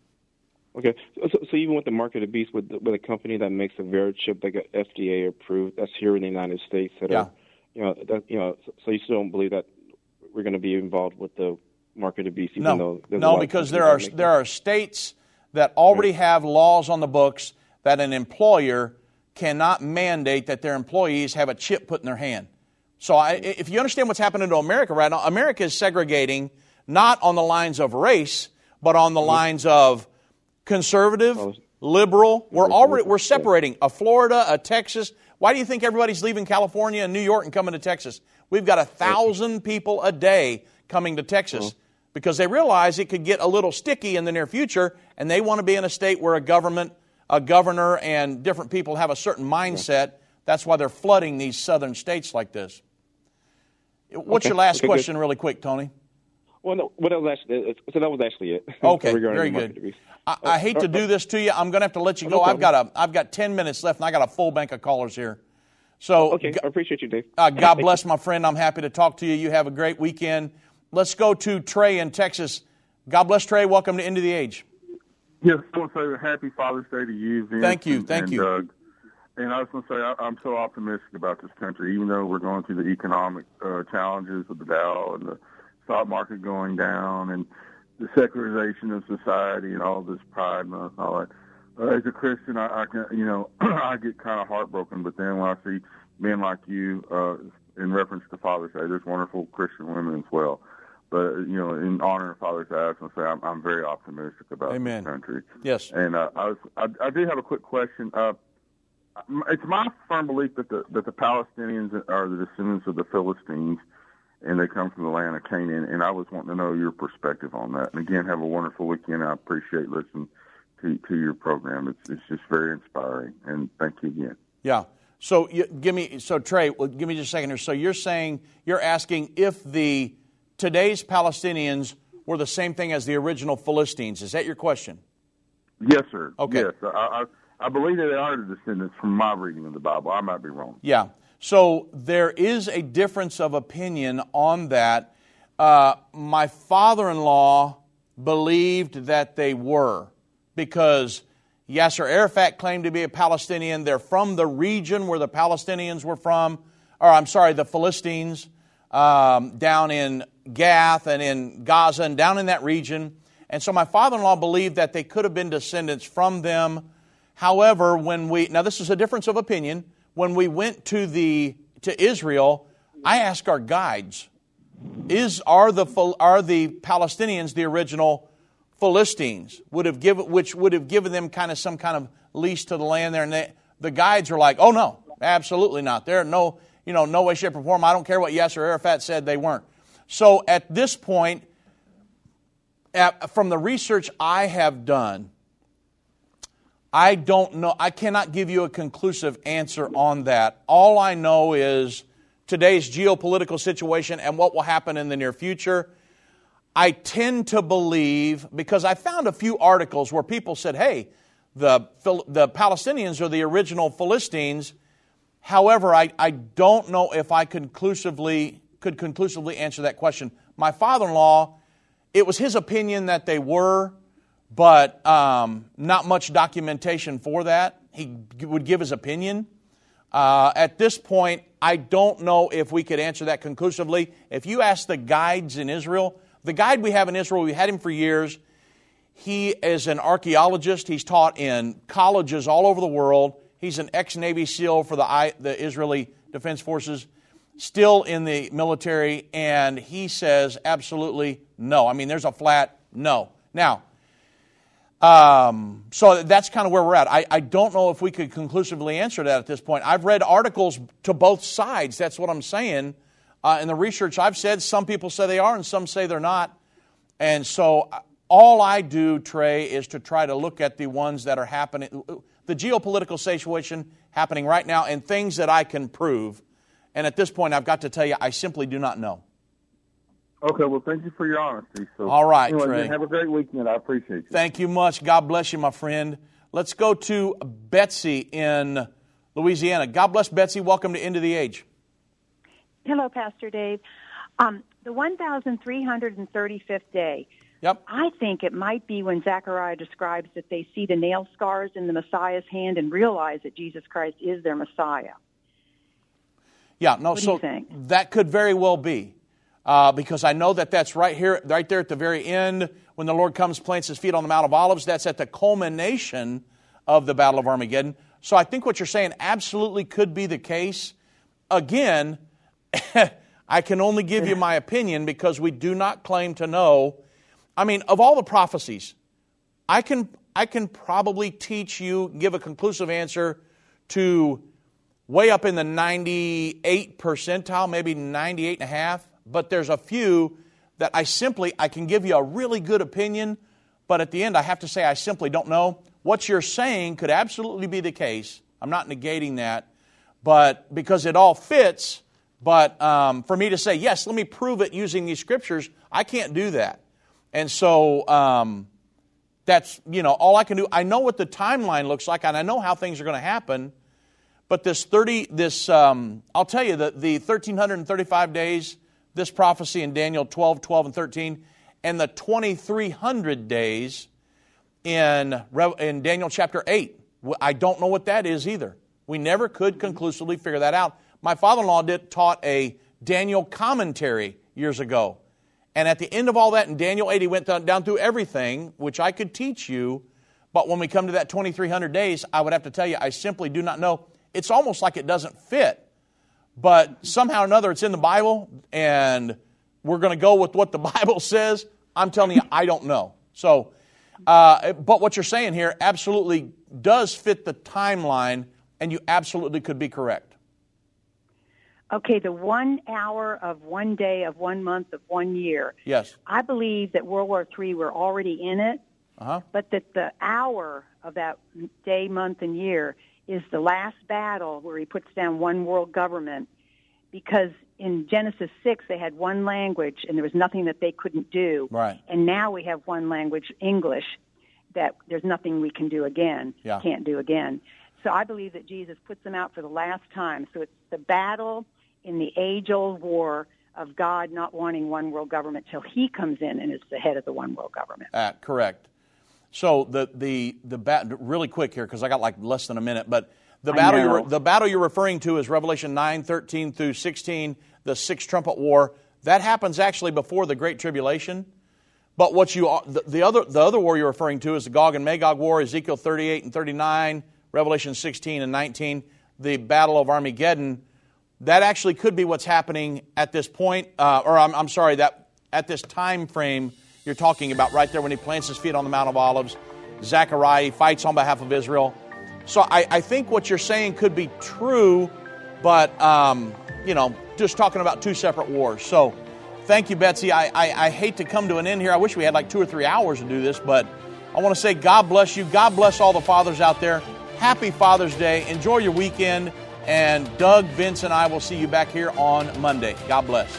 Okay, so, so even with the market of beast, with with a company that makes a VeriChip that got FDA approved, that's here in the United States. That Yeah. Are, you know, that, you know, so, so you still don't believe that we're going to be involved with the market of beast, even No, though no, because there are there are states that already have laws on the books that an employer cannot mandate that their employees have a chip put in their hand. So, I, if you understand what's happening to America right now, America is segregating not on the lines of race, but on the mm-hmm. lines of conservative, liberal. We're already we're separating a Florida, a Texas. Why do you think everybody's leaving California and New York and coming to Texas? We've got a thousand people a day coming to Texas because they realize it could get a little sticky in the near future, and they want to be in a state where a government, a governor, and different people have a certain mindset. That's why they're flooding these southern states like this. What's Okay. your last Okay, good. question, really quick, Tony? Well, no, well, that was actually so that was actually it. Okay, regarding very the mark of the good. I, I hate to do this to you. I'm going to have to let you Oh, no go. I've got a I've got ten minutes left, and I got a full bank of callers here. So Okay, I appreciate you, Dave. Uh, God bless my friend. I'm happy to talk to you. You have a great weekend. Let's go to Trey in Texas. God bless Trey. Welcome to End of the Age. Yes, I want to say Happy Father's Day to you, Vince. Thank you, and- thank and you. Doug. And I was going to say I, I'm so optimistic about this country, even though we're going through the economic uh, challenges with the Dow and the stock market going down and the secularization of society and all this Pride Month and all that. Uh, as a Christian, I, I can, you know, I get kind of heartbroken. But then when I see men like you, uh, in reference to Father's Day, there's wonderful Christian women as well. But you know, in honor of Father's Day, I was going to say I'm, I'm very optimistic about Amen. this country. Yes. And uh, I was, I, I do have a quick question. Uh, it's my firm belief that the that the Palestinians are the descendants of the Philistines, and they come from the land of Canaan. And I was wanting to know your perspective on that. And again, have a wonderful weekend. I appreciate listening to to your program. It's it's just very inspiring. And thank you again. Yeah. So you, give me so Trey. Well, give me just a second here. So you're saying you're asking if the today's Palestinians were the same thing as the original Philistines. Is that your question? Yes, sir. Okay. Yes, I, I I believe that they are the descendants from my reading of the Bible. I might be wrong. Yeah. So there is a difference of opinion on that. Uh, my father in law believed that they were because Yasser Arafat claimed to be a Palestinian. They're from the region where the Palestinians were from, or I'm sorry, the Philistines, um, down in Gath and in Gaza and down in that region. And so my father in law believed that they could have been descendants from them. However, when we now this is a difference of opinion. When we went to the to Israel, I asked our guides, "Is are the are the Palestinians the original Philistines? Would have given which would have given them kind of some kind of lease to the land there?" And they, the guides are like, "Oh no, absolutely not. There are no you know no way, shape, or form. I don't care what Yasser Arafat said. They weren't." So at this point, at, from the research I have done, I don't know. I cannot give you a conclusive answer on that. All I know is today's geopolitical situation and what will happen in the near future. I tend to believe because I found a few articles where people said, "Hey, the the Palestinians are the original Philistines." However, I, I don't know if I conclusively could conclusively answer that question. My father-in-law, it was his opinion that they were but um, not much documentation for that. He would give his opinion. Uh, at this point, I don't know if we could answer that conclusively. If you ask the guides in Israel, the guide we have in Israel, we had him for years. He is an archaeologist. He's taught in colleges all over the world. He's an ex Navy SEAL for the, the Israeli Defense Forces, still in the military, and he says absolutely no. I mean, there's a flat no. Now, um, so that's kind of where we're at. I, I don't know if we could conclusively answer that at this point. I've read articles to both sides. That's what I'm saying. Uh, in the research I've said, some people say they are and some say they're not. And so uh, all I do, Trey, is to try to look at the ones that are happening, the geopolitical situation happening right now, and things that I can prove. And at this point, I've got to tell you, I simply do not know. Okay. Well, thank you for your honesty. So, All right, anyway, Trey. Have a great weekend. I appreciate you. Thank you much. God bless you, my friend. Let's go to Betsy in Louisiana. God bless Betsy. Welcome to End of the Age. Hello, Pastor Dave. Um, the 1,335th day, Yep. I think it might be when Zechariah describes that they see the nail scars in the Messiah's hand and realize that Jesus Christ is their Messiah. Yeah, no, What do so you think? that could very well be. Uh, because I know that that's right here, right there at the very end, when the Lord comes, plants his feet on the Mount of Olives. That's at the culmination of the Battle of Armageddon. So I think what you're saying absolutely could be the case. Again, I can only give you my opinion because we do not claim to know. I mean, of all the prophecies, I can I can probably teach you, give a conclusive answer to way up in the 98 percentile, maybe 98 and a half, but there's a few that I simply I can give you a really good opinion, but at the end I have to say I simply don't know. What you're saying could absolutely be the case. I'm not negating that, but because it all fits, but um, for me to say, yes, let me prove it using these scriptures, I can't do that. And so um, that's, you know, all I can do. I know what the timeline looks like and I know how things are going to happen. But this 30, this, um, I'll tell you that the 1335 days, this prophecy in Daniel 12, 12, and 13, and the 2300 days in, in Daniel chapter 8. I don't know what that is either. We never could conclusively figure that out. My father in law taught a Daniel commentary years ago. And at the end of all that, in Daniel 8, he went down, down through everything, which I could teach you. But when we come to that 2,300 days, I would have to tell you, I simply do not know. It's almost like it doesn't fit. But somehow or another, it's in the Bible, and we're going to go with what the Bible says. I'm telling you, I don't know. So, uh, but what you're saying here absolutely does fit the timeline, and you absolutely could be correct. Okay, the one hour of one day of one month of one year. Yes. I believe that World War III, we're already in it, Uh-huh. but that the hour of that day, month, and year is the last battle where he puts down one world government. Because in Genesis 6, they had one language and there was nothing that they couldn't do. Right. And now we have one language, English, that there's nothing we can do again, Yeah. can't do again. So I believe that Jesus puts them out for the last time. So it's the battle in the age old war of God not wanting one world government till he comes in and is the head of the one world government. Uh, correct. So the the the bat really quick here because I got like less than a minute, but the I battle know. you're, the battle you're referring to is Revelation 9, 13 through 16, the sixth trumpet war. That happens actually before the Great Tribulation. But what you are- the, the other the other war you're referring to is the Gog and Magog war, Ezekiel 38 and 39, Revelation 16 and 19, the Battle of Armageddon. That actually could be what's happening at this point, uh, or I'm, I'm sorry, that at this time frame you're talking about right there when he plants his feet on the Mount of Olives. Zechariah fights on behalf of Israel. So I, I think what you're saying could be true, but um, you know, just talking about two separate wars. So thank you, Betsy. I, I, I hate to come to an end here. I wish we had like two or three hours to do this, but I want to say God bless you. God bless all the fathers out there. Happy Father's Day. Enjoy your weekend. And Doug, Vince, and I will see you back here on Monday. God bless.